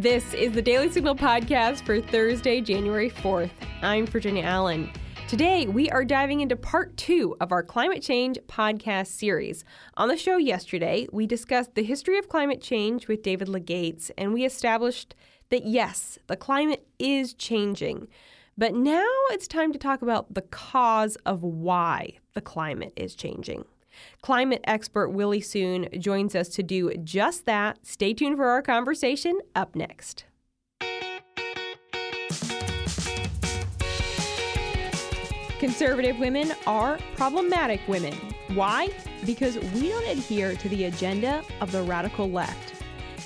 This is the Daily Signal podcast for Thursday, January 4th. I'm Virginia Allen. Today, we are diving into part two of our climate change podcast series. On the show yesterday, we discussed the history of climate change with David Legates, and we established that yes, the climate is changing. But now it's time to talk about the cause of why the climate is changing. Climate expert Willie Soon joins us to do just that. Stay tuned for our conversation up next. Conservative women are problematic women. Why? Because we don't adhere to the agenda of the radical left.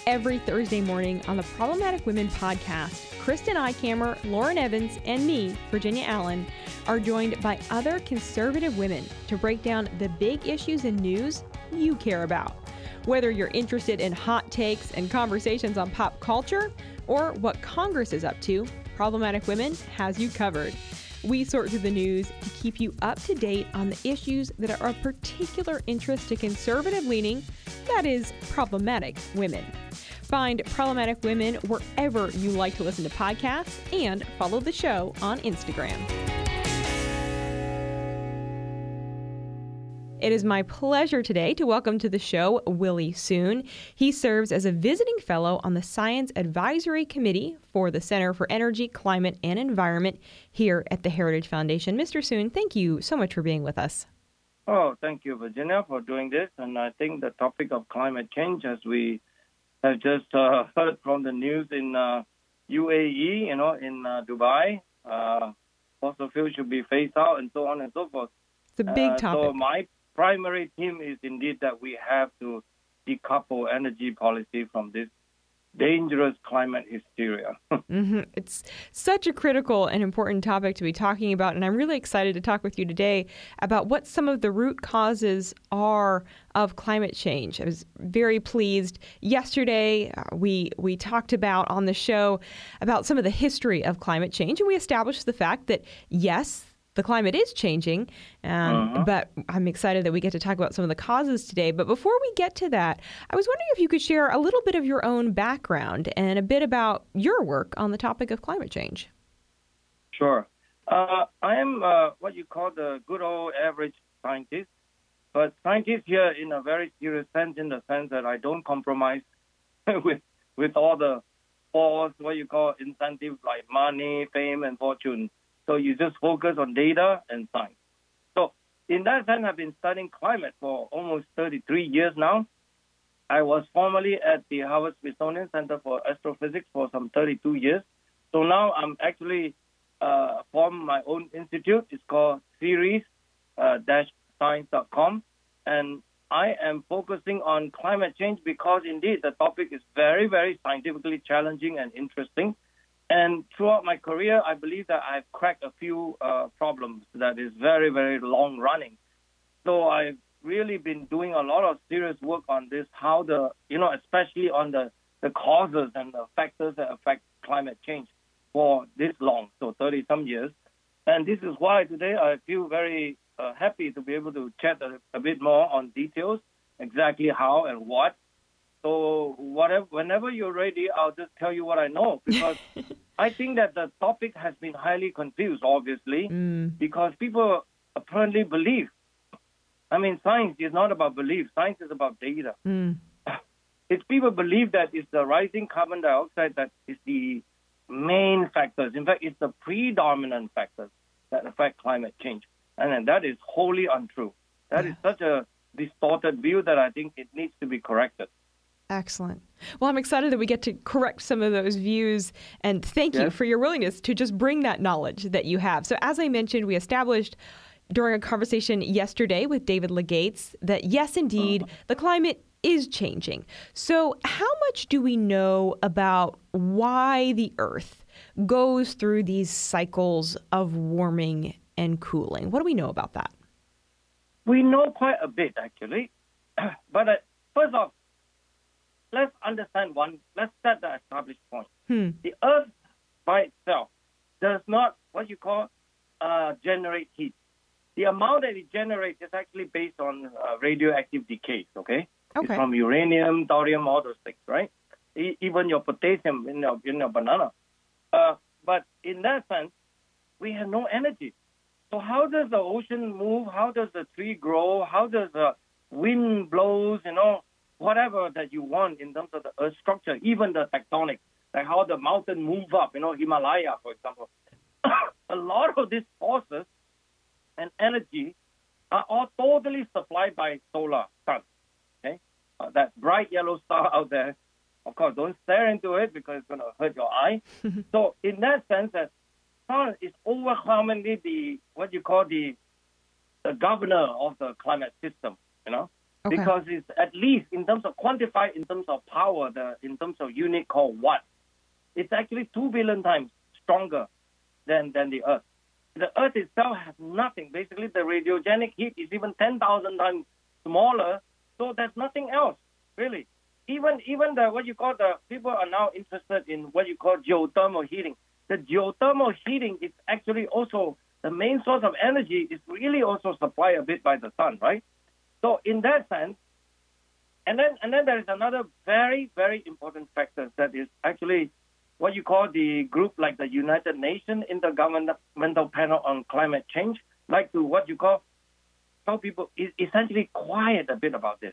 Every Thursday morning on the Problematic Women podcast, Kristen Eichamer, Lauren Evans, and me, Virginia Allen, are joined by other conservative women to break down the big issues and news you care about. Whether you're interested in hot takes and conversations on pop culture or what Congress is up to, Problematic Women has you covered. We sort through the news to keep you up to date on the issues that are of particular interest to conservative leaning, that is, problematic women. Find Problematic Women wherever you like to listen to podcasts and follow the show on Instagram. It is my pleasure today to welcome to the show Willie Soon. He serves as a visiting fellow on the Science Advisory Committee for the Center for Energy, Climate, and Environment here at the Heritage Foundation. Mr. Soon, thank you so much for being with us. Oh, thank you, Virginia, for doing this. And I think the topic of climate change, as we have just uh, heard from the news in uh, UAE, you know, in uh, Dubai, uh, fossil fuel should be phased out, and so on and so forth. It's a big Uh, topic. So my primary theme is indeed that we have to decouple energy policy from this dangerous climate hysteria. hmm It's such a critical and important topic to be talking about, and I'm really excited to talk with you today about what some of the root causes are of climate change. I was very pleased yesterday. Uh, we we talked about on the show about some of the history of climate change, and we established the fact that yes. The climate is changing, um, but I'm excited that we get to talk about some of the causes today. But before we get to that, I was wondering if you could share a little bit of your own background and a bit about your work on the topic of climate change. Sure. Uh, I am uh, what you call the good old average scientist, but scientist here in a very serious sense, in the sense that I don't compromise with with all the false what you call incentives like money, fame, and fortune. So you just focus on data and science. So in that sense, I've been studying climate for almost 33 years now. I was formerly at the Harvard Smithsonian Center for Astrophysics for some 32 years. So now I'm actually uh, my own institute. It's called ceres-science.com, and I am focusing on climate change because indeed the topic is very, very scientifically challenging and interesting. And throughout my career, I believe that I've cracked a few uh, problems that is very, very long running. So I've really been doing a lot of serious work on this, how the, you know, especially on the, the causes and the factors that affect climate change for this long, so 30 some years. And this is why today I feel very uh, happy to be able to chat a, a bit more on details, exactly how and what. So whatever, whenever you're ready, I'll just tell you what I know because I think that the topic has been highly confused, obviously, Mm, because people apparently believe. I mean, science is not about belief. Science is about data. mm, It's people believe that it's the rising carbon dioxide that is the main factors. In fact, it's the predominant factors that affect climate change. And then that is wholly untrue. That is such a distorted view that I think it needs to be corrected. Excellent. Well, I'm excited that we get to correct some of those views, and thank you Yes. for your willingness to just bring that knowledge that you have. So, as I mentioned, we established during a conversation yesterday with David Legates that yes, indeed, the climate is changing. So, how much do we know about why the Earth goes through these cycles of warming and cooling? What do we know about that? We know quite a bit, actually. but uh, first off, let's understand one, let's set the established point. Hmm. The Earth by itself does not, what you call, uh, generate heat. The amount that it generates is actually based on uh, radioactive decays, okay? It's from uranium, thorium, all those things, right? e- even your potassium in your in your banana. Uh, but in that sense, we have no energy. So how does the ocean move? How does the tree grow? How does the wind blows? You know, whatever that you want in terms of the earth structure, even the tectonic, like how the mountain move up. You know, Himalaya, for example. a lot of these forces and energy are all totally supplied by solar sun. Okay, uh, that bright yellow star out there. Of course, don't stare into it because it's going to hurt your eye. so, in that sense, that sun is overwhelmingly the what you call the the governor of the climate system. You know, Okay. because it's at least in terms of quantified in terms of power, the in terms of unit called watt, it's actually two billion times stronger than than the Earth. The Earth itself has nothing. Basically, the radiogenic heat is even ten thousand times smaller. So there's nothing else really. Even even the what you call the people are now interested in what you call geothermal heating. The geothermal heating is actually also the main source of energy is really also supplied a bit by the sun, right? So in that sense, and then and then there is another very very important factor that is actually what you call the group like the United Nations Intergovernmental Panel on Climate Change, like to what you call tell people is essentially quiet a bit about this.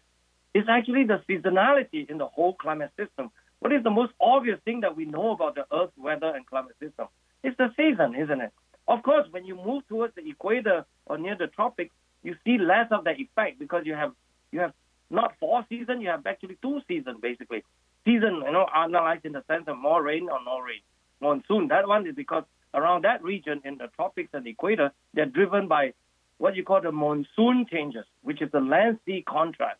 It's actually the seasonality in the whole climate system. What is the most obvious thing that we know about the Earth's weather and climate system? It's the season, isn't it? Of course, when you move towards the equator or near the tropics, you see less of the effect because you have you have not four seasons, you have actually two seasons basically. Season, you know, analyzed in the sense of more rain or no rain. Monsoon, that one is because around that region in the tropics and the equator, they're driven by what you call the monsoon changes, which is the land sea contrast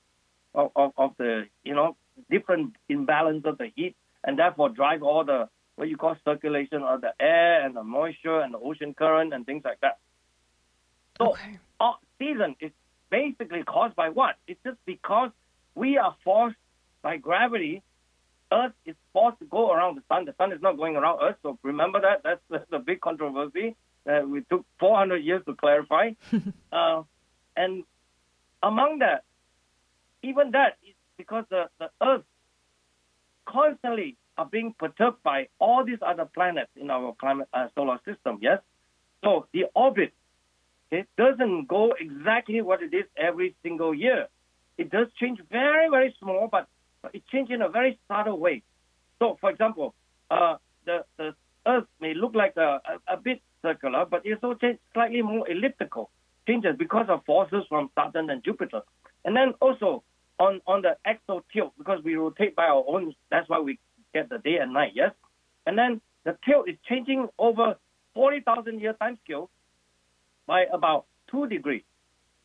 of, of, of the, you know, different imbalance of the heat and therefore drive all the what you call circulation of the air and the moisture and the ocean current and things like that. So Okay. Season is basically caused by what? It's just because we are forced by gravity. Earth is forced to go around the sun. The sun is not going around Earth. So remember that. That's the, the big controversy that we took 400 years to clarify. uh, and among that, even that is because the, the Earth constantly are being perturbed by all these other planets in our climate uh, solar system. Yes. So the orbit it doesn't go exactly what it is every single year. It does change very, very small, but it changes in a very subtle way. So, for example, uh, the, the Earth may look like a, a, a bit circular, but it's also slightly more elliptical changes because of forces from Saturn and Jupiter. And then also on, on the axial tilt, because we rotate by our own, that's why we get the day and night, yes? And then the tilt is changing over 40,000 year time scale by about 2 degrees.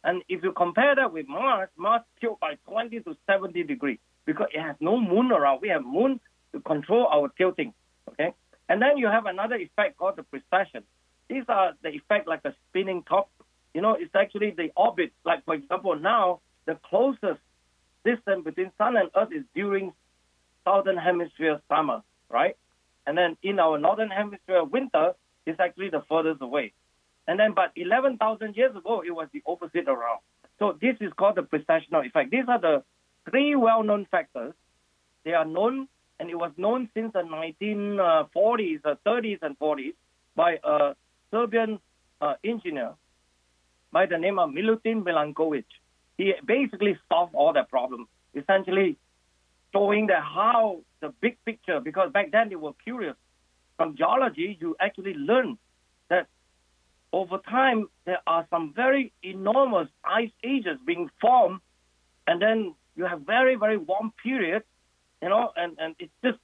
And if you compare that with Mars, Mars tilt by 20 to 70 degrees because it has no moon around. We have moon to control our tilting, okay? And then you have another effect called the precession. These are the effect like a spinning top. You know, it's actually the orbit. Like, for example, now the closest distance between Sun and Earth is during southern hemisphere summer, right? And then in our northern hemisphere winter, it's actually the furthest away. And then, but 11,000 years ago, it was the opposite around. So this is called the precessional effect. These are the three well-known factors. They are known, and it was known since the 1940s, uh, 30s, and 40s by a Serbian uh, engineer by the name of Milutin Milankovitch. He basically solved all that problem, essentially showing that how the big picture, because back then they were curious. From geology, you actually learn over time there are some very enormous ice ages being formed, and then you have very, very warm periods, you know, and, and it's just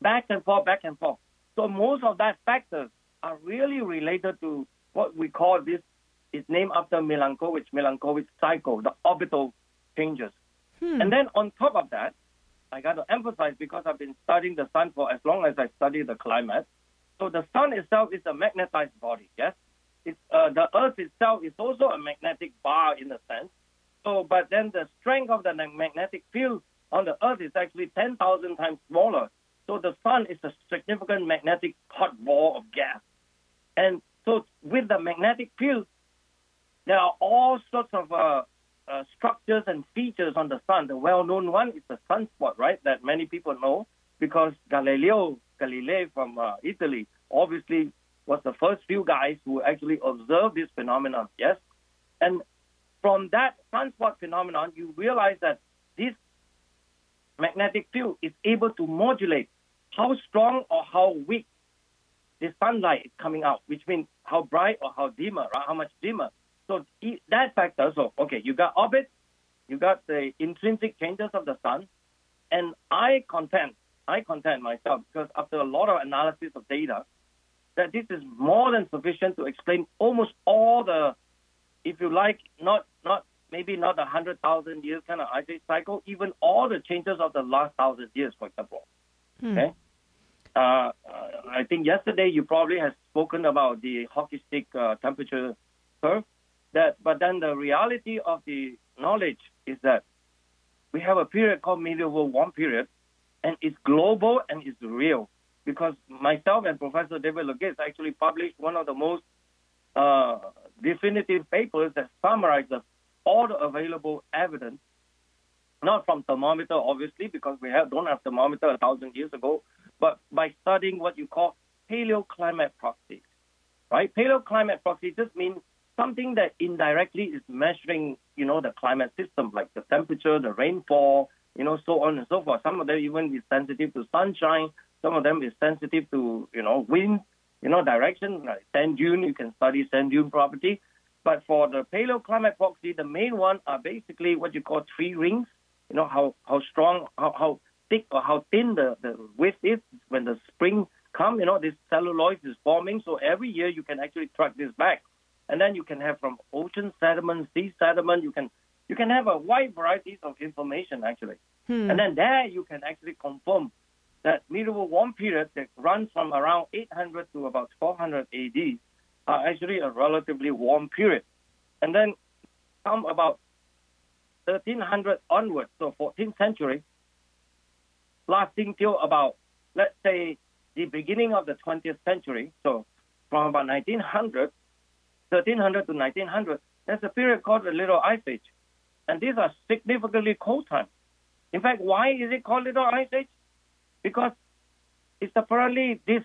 back and forth, back and forth. So most of that factors are really related to what we call this, it's named after Milankovitch, Milankovitch cycle, the orbital changes. Hmm. And then on top of that, I got to emphasize because I've been studying the sun for as long as I study the climate. So the sun itself is a magnetized body, yes? Uh, the earth itself is also a magnetic bar in a sense. So, but then the strength of the magnetic field on the earth is actually 10,000 times smaller. So the sun is a significant magnetic hot ball of gas. And so with the magnetic field, there are all sorts of uh, uh, structures and features on the sun. The well-known one is the sunspot, right? That many people know. because Galileo Galilei from uh, Italy obviously was the first few guys who actually observed this phenomenon. Yes, and from that sunspot phenomenon, you realize that this magnetic field is able to modulate how strong or how weak the sunlight is coming out, which means how bright or how dimmer, right? How much dimmer. So that factor. So okay, you got orbit, you got the intrinsic changes of the sun, and I contend, I contend myself because after a lot of analysis of data, that this is more than sufficient to explain almost all the, if you like, not not maybe not a hundred thousand years kind of ice age cycle, even all the changes of the last thousand years, for example. Hmm. Okay. Uh, I think yesterday you probably have spoken about the hockey stick uh, temperature curve. That, but then the reality of the knowledge is that we have a period called medieval warm period, and it's global and it's real. Because myself and Professor David Legates actually published one of the most uh, definitive papers that summarizes all the available evidence, not from thermometer, obviously, because we have, don't have thermometer a thousand years ago, but by studying what you call paleoclimate proxies. Right? Paleoclimate proxy just means something that indirectly is measuring, you know, the climate system, like the temperature, the rainfall, you know, so on and so forth. Some of them even is sensitive to sunshine. Some of them is sensitive to, you know, wind, you know, direction. Like sand dune, you can study sand dune property. But for the paleoclimate proxy, the main one are basically what you call tree rings. You know, how, how strong, how, how thick or how thin the, the width is when the spring come, you know, this celluloid is forming. So every year you can actually track this back and then you can have from ocean sediment, sea sediment. You can you can have a wide variety of information actually, hmm. and then there you can actually confirm that medieval warm period that runs from around 800 to about 400 AD are actually a relatively warm period, and then come about 1300 onwards, so 14th century, lasting till about let's say the beginning of the 20th century, so from about 1900 1300 to 1900, there's a period called the Little Ice Age. And these are significantly cold times. In fact, why is it called Little Ice Age? Because it's apparently this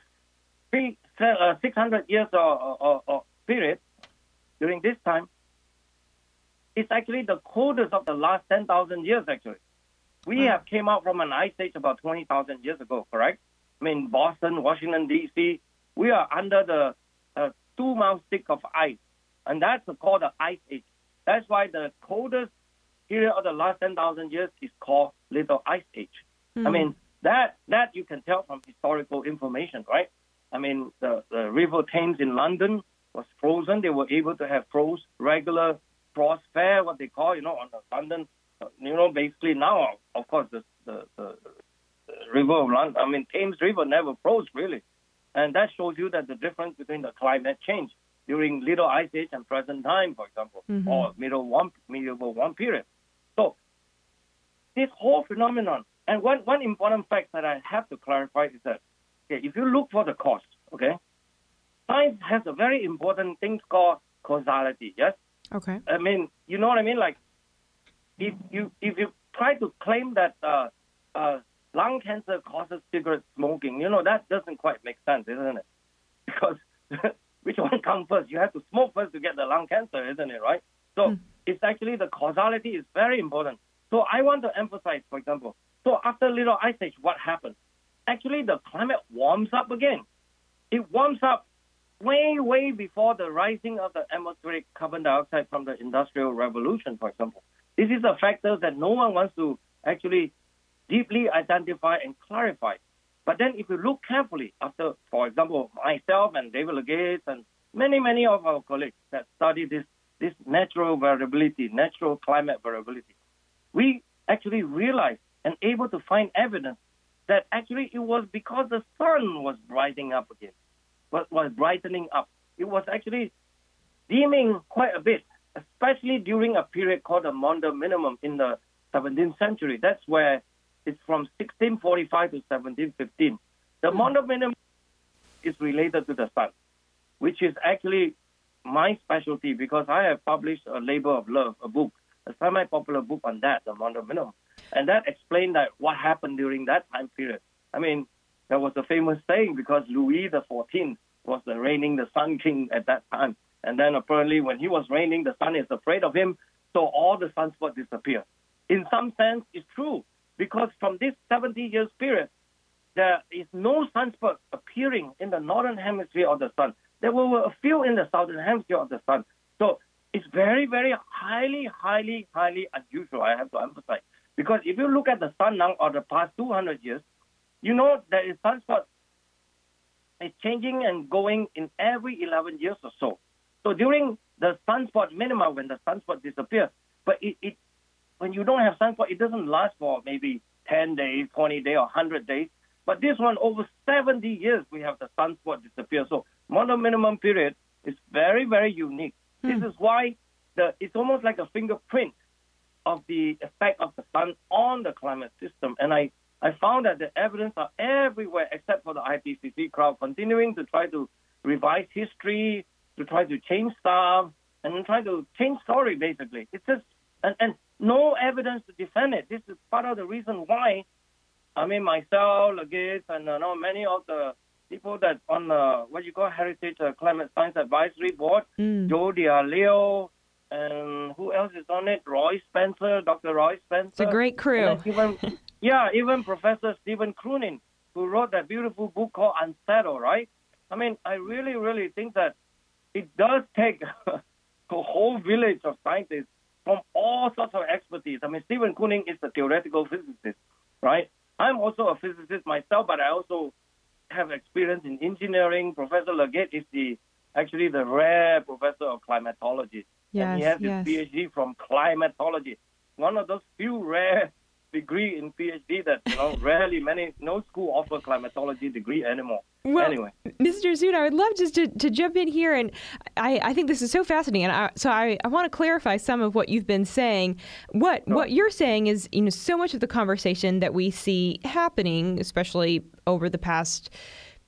three, uh, 600 years or, period during this time it's actually the coldest of the last 10,000 years, actually. We have came out from an ice age about 20,000 years ago, correct? I mean, Boston, Washington, D.C., we are under the uh, two mile thick of ice. And that's called the ice age. That's why the coldest period of the last 10,000 years is called little ice age. Mm. I hmm. mean, that, that you can tell from historical information, right? I mean, the, the River Thames in London was frozen. They were able to have froze regular frost fair, what they call, you know, on the London, you know, basically now, of course, the, the, the, river of London, I mean, Thames River never froze really. And that shows you that the difference between the climate change during Little Ice Age and present time, for example, mm-hmm. or middle one medieval one period. So this whole phenomenon, and one, one important fact that I have to clarify is that okay, if you look for the cause, okay, science has a very important thing called causality. Yes. Okay. I mean, you know what I mean? Like, if you if you try to claim that uh, uh, lung cancer causes cigarette smoking. You know, that doesn't quite make sense, isn't it? Because which one comes first? You have to smoke first to get the lung cancer, isn't it, right? So mm. it's actually the causality is very important. So I want to emphasize, for example, so after little ice age, what happened? Actually, the climate warms up again. It warms up way, way before the rising of the atmospheric carbon dioxide from the industrial revolution, for example. This is a factor that no one wants to actually deeply identify and clarify. But then if you look carefully after, for example, myself and David Legates and many, many of our colleagues that study this, this natural variability, natural climate variability, we actually realized and able to find evidence that actually it was because the sun was brightening up again, was, was brightening up. It was actually dimming quite a bit, especially during a period called the Maunder minimum in the 17th century. That's where it's from 1645 to 1715. The mm-hmm. Maunder minimum is related to the sun, which is actually my specialty because I have published a Labor of Love, a book, a semi-popular book on that, the Maunder minimum, and that explained that what happened during that time period. I mean, there was a famous saying because Louis the Fourteenth was the reigning the Sun King at that time, and then apparently when he was reigning, the sun is afraid of him, so all the sunspots disappear. In some sense, it's true because from this 70 years period, there is no sunspot appearing in the northern hemisphere of the sun. There were a few in the southern hemisphere of the sun. So it's very, very highly, highly, highly unusual, I have to emphasize. Because if you look at the sun now or the past 200 years, you know there is sunspot is changing and going in every 11 years or so. So during the sunspot minima, when the sunspot disappears, but it, it when you don't have sunspot, it doesn't last for maybe 10 days, 20 days, or 100 days. But this one, over 70 years, we have the sunspot disappear. So Maunder minimum period is very, very unique. Hmm. This is why the it's almost like a fingerprint of the effect of the sun on the climate system. And I, I found that the evidence are everywhere except for the IPCC crowd continuing to try to revise history, to try to change stuff, and try to change story, basically. It's just, and, and no evidence to defend it. This is part of the reason why, I mean, myself, Gates, and uh, know, many of the people that on uh, what you call Heritage uh, Climate Science Advisory Board, mm. Joe D'Aleo, and who else is on it? Roy Spencer, Dr. Roy Spencer. It's a great crew. Even, yeah, even Professor Steven Koonin, who wrote that beautiful book called Unsettled, right? I mean, I really, really think that it does take a whole village of scientists from all sorts of expertise. I mean, Steven Koonin is a theoretical physicist, right? I'm also a physicist myself, but I also have experience in engineering. Professor Legate is the actually the rare professor of climatology. Yes, and he has yes. his PhD from climatology. One of those few rare degree in PhD that you know rarely many no school offer climatology degree anymore. Well, anyway, Mr. Soon, I would love just to, to jump in here, and I, I think this is so fascinating, and I, so I, I want to clarify some of what you've been saying. What sure. what you're saying is you know so much of the conversation that we see happening, especially over the past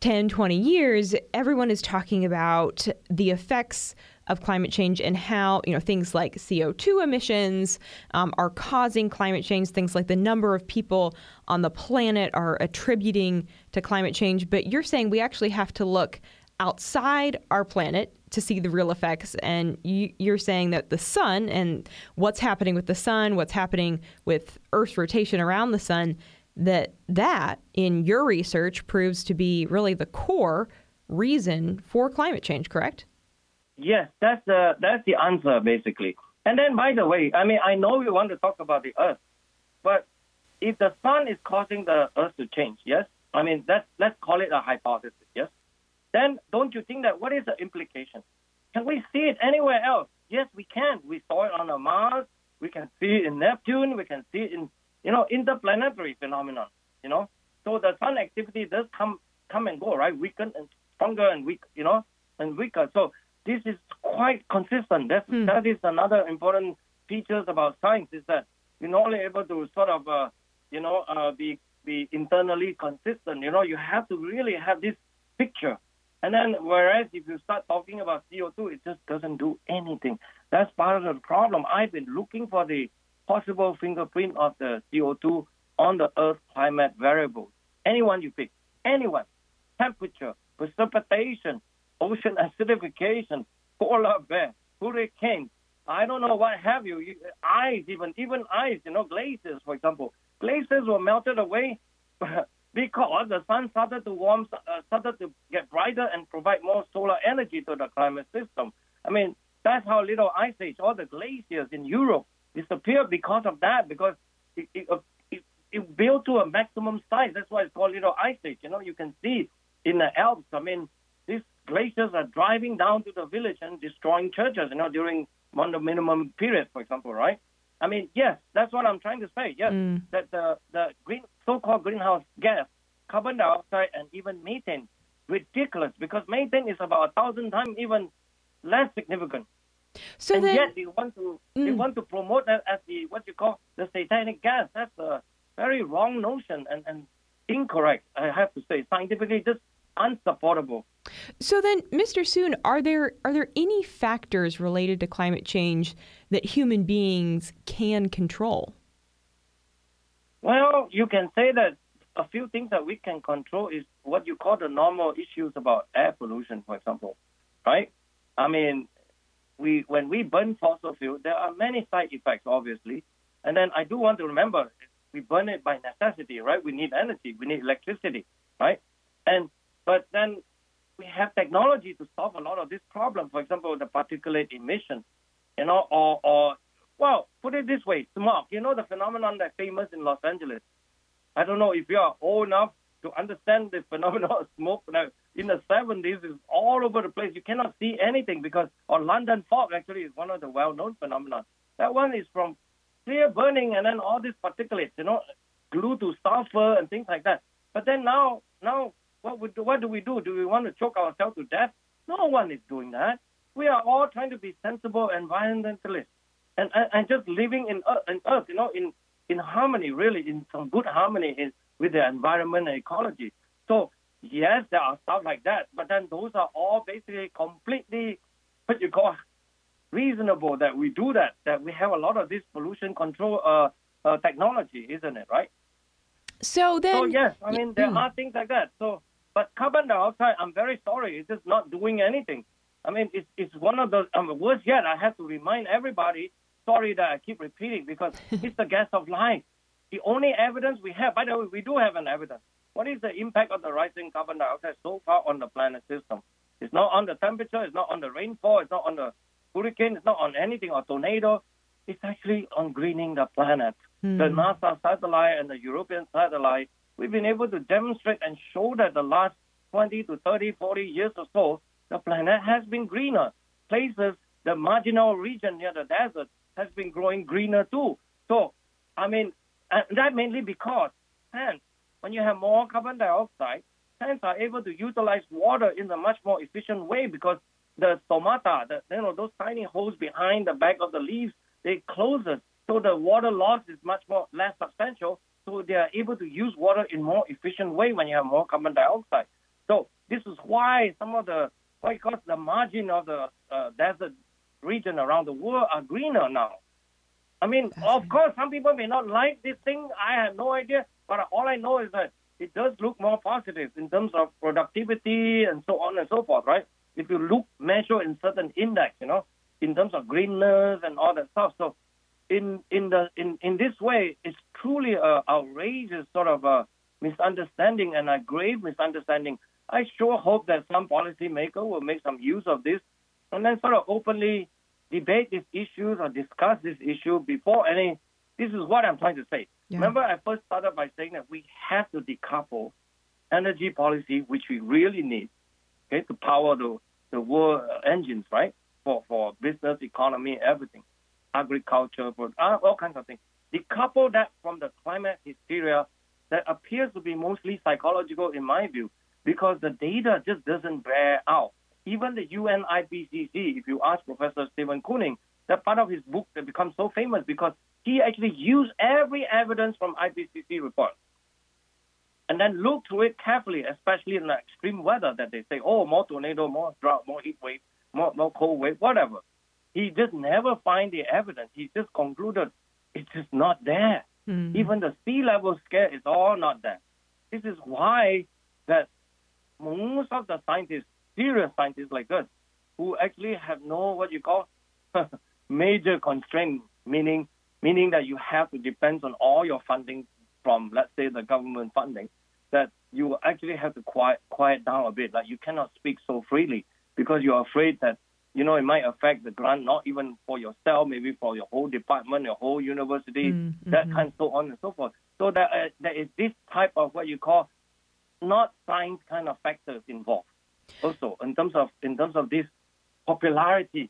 10, 20 years, everyone is talking about the effects of climate change and how you know things like CO2 emissions um, are causing climate change. Things like the number of people on the planet are attributing to climate change. But you're saying we actually have to look outside our planet to see the real effects. And you, are saying that the sun and what's happening with the sun, what's happening with Earth's rotation around the sun, that that in your research proves to be really the core reason for climate change. Correct? Yes, that's the that's the answer basically. And then, by the way, I mean I know we want to talk about the Earth, but if the sun is causing the Earth to change, yes, I mean let's let's call it a hypothesis, yes. Then don't you think that what is the implication? Can we see it anywhere else? Yes, we can. We saw it on the Mars. We can see it in Neptune. We can see it in you know interplanetary phenomenon. You know, so the sun activity does come come and go, right? Weaken and stronger and weak, you know, and weaker. So this is quite consistent. That's, hmm. That is another important features about science is that you're not only able to sort of, uh, you know, uh, be be internally consistent. You know, you have to really have this picture. And then, whereas if you start talking about CO2, it just doesn't do anything. That's part of the problem. I've been looking for the possible fingerprint of the CO2 on the Earth climate variables. Anyone you pick, anyone, temperature, precipitation, ocean acidification, polar bear, hurricane, I don't know what have you, ice, even even ice, you know, glaciers, for example. Glaciers were melted away because the sun started to warm, uh, started to get brighter and provide more solar energy to the climate system. I mean, that's how little ice age, all the glaciers in Europe disappeared because of that, because it, it, uh, it, it built to a maximum size. That's why it's called little ice age. You know, you can see in the Alps, I mean, glaciers are driving down to the village and destroying churches, you know, during one of the minimum period, for example, right? I mean, yes, that's what I'm trying to say. Yes, mm. that the the green so-called greenhouse gas, carbon dioxide, and even methane, ridiculous because methane is about a thousand times even less significant. So and then, yet they want to mm. they want to promote that as the what you call the satanic gas. That's a very wrong notion and, and incorrect. I have to say scientifically just unsupportable. So then, Mr. Soon, are there are there any factors related to climate change that human beings can control? Well, you can say that a few things that we can control is what you call the normal issues about air pollution, for example, right? I mean, we when we burn fossil fuel, there are many side effects, obviously. And then I do want to remember we burn it by necessity, right? We need energy, we need electricity, right? And but then we have technology to solve a lot of this problem. For example, the particulate emission, you know, or or well, put it this way, smog. You know the phenomenon that's famous in Los Angeles. I don't know if you are old enough to understand the phenomenon of smoke. Now, uh, in the 70s, it's all over the place. You cannot see anything because, or London fog actually is one of the well-known phenomena. That one is from clear burning and then all these particulates, you know, glued to sulfur and things like that. But then now, now, what would, what do we do? Do we want to choke ourselves to death? No one is doing that. We are all trying to be sensible environmentalists and, and, and just living in earth, in earth, you know, in, in harmony, really, in some good harmony in, with the environment and ecology. So, yes, there are stuff like that, but then those are all basically completely, what you call, reasonable that we do that, that we have a lot of this pollution control uh, uh, technology, isn't it, right? So then. So yes, I mean there mm. are things like that. So, but carbon dioxide, I'm very sorry, it's just not doing anything. I mean, it's it's one of the Um, worse yet, I have to remind everybody. Sorry that I keep repeating because it's the gas of life. The only evidence we have, by the way, we do have an evidence. What is the impact of the rising carbon dioxide so far on the planet system? It's not on the temperature. It's not on the rainfall. It's not on the hurricane. It's not on anything or tornado. It's actually on greening the planet. Mm. The NASA satellite and the European satellite, we've been able to demonstrate and show that the last 20 to 30, 40 years or so, the planet has been greener. Places, the marginal region near the desert has been growing greener too. So, I mean, that mainly because plants, when you have more carbon dioxide, plants are able to utilize water in a much more efficient way because the stomata, the, you know, those tiny holes behind the back of the leaves, they close it. So the water loss is much more less substantial. So they are able to use water in more efficient way when you have more carbon dioxide. So this is why some of the why because the margin of the uh, desert region around the world are greener now. I mean, of course, some people may not like this thing. I have no idea, but all I know is that it does look more positive in terms of productivity and so on and so forth, right? If you look measure in certain index, you know, in terms of greenness and all that stuff. So, in in the in in this way, it's truly a outrageous sort of a misunderstanding and a grave misunderstanding. I sure hope that some policymaker will make some use of this and then sort of openly debate these issues or discuss this issue before any. This is what I'm trying to say. Yeah. Remember, I first started by saying that we have to decouple energy policy, which we really need, okay, to power the the world engines, right, for for business, economy, everything, agriculture, for uh, all kinds of things. Decouple that from the climate hysteria that appears to be mostly psychological, in my view, because the data just doesn't bear out even the UN IPCC, if you ask Professor Steven Koonin, that part of his book that becomes so famous because he actually used every evidence from IPCC report and then look through it carefully, especially in the extreme weather that they say, oh, more tornado, more drought, more heat wave, more, more cold wave, whatever. He just never find the evidence. He just concluded it's just not there. Mm-hmm. Even the sea level scale is all not there. This is why that most of the scientists serious scientists like us who actually have no what you call major constraint, meaning meaning that you have to depend on all your funding from let's say the government funding, that you actually have to quiet quiet down a bit. Like you cannot speak so freely because you're afraid that you know it might affect the grant, not even for yourself, maybe for your whole department, your whole university, mm-hmm. that kind, so on and so forth. So that uh, there is this type of what you call not science kind of factors involved also in terms of in terms of this popularity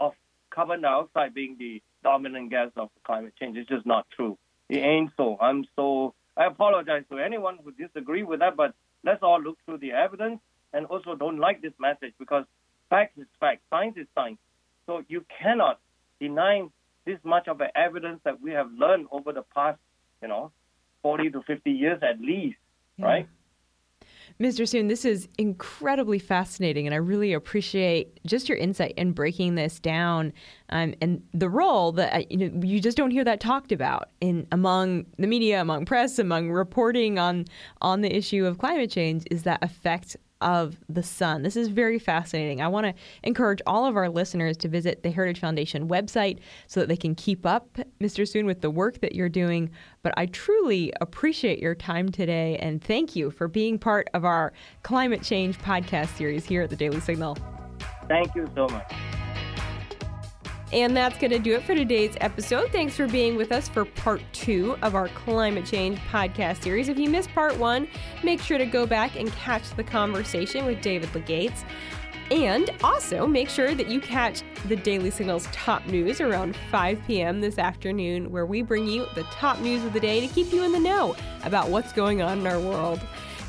of carbon dioxide being the dominant gas of climate change. It's just not true. It ain't so. I'm so I apologize to anyone who disagree with that, but let's all look through the evidence and also don't like this message because fact is fact, science is science. So you cannot deny this much of the evidence that we have learned over the past, you know, 40 to 50 years at least, yeah. right? Mr. Soon, this is incredibly fascinating, and I really appreciate just your insight in breaking this down um, and the role that uh, you know you just don't hear that talked about in among the media, among press, among reporting on on the issue of climate change is that effect of the sun. This is very fascinating. I want to encourage all of our listeners to visit the Heritage Foundation website so that they can keep up, Mr. Soon, with the work that you're doing. But I truly appreciate your time today and thank you for being part of our climate change podcast series here at the Daily Signal. Thank you so much. And that's going to do it for today's episode. Thanks for being with us for part two of our climate change podcast series. If you missed part one, make sure to go back and catch the conversation with David Legates. And also make sure that you catch the Daily Signal's top news around 5 p.m. this afternoon, where we bring you the top news of the day to keep you in the know about what's going on in our world.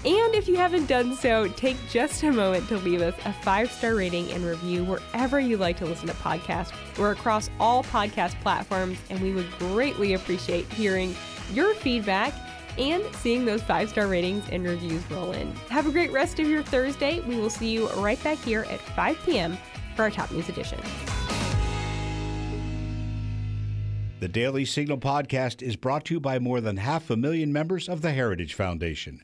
And if you haven't done so, take just a moment to leave us a five star rating and review wherever you like to listen to podcasts. We're across all podcast platforms, and we would greatly appreciate hearing your feedback and seeing those five star ratings and reviews roll in. Have a great rest of your Thursday. We will see you right back here at 5 p.m. for our top news edition. The Daily Signal podcast is brought to you by more than half a million members of the Heritage Foundation.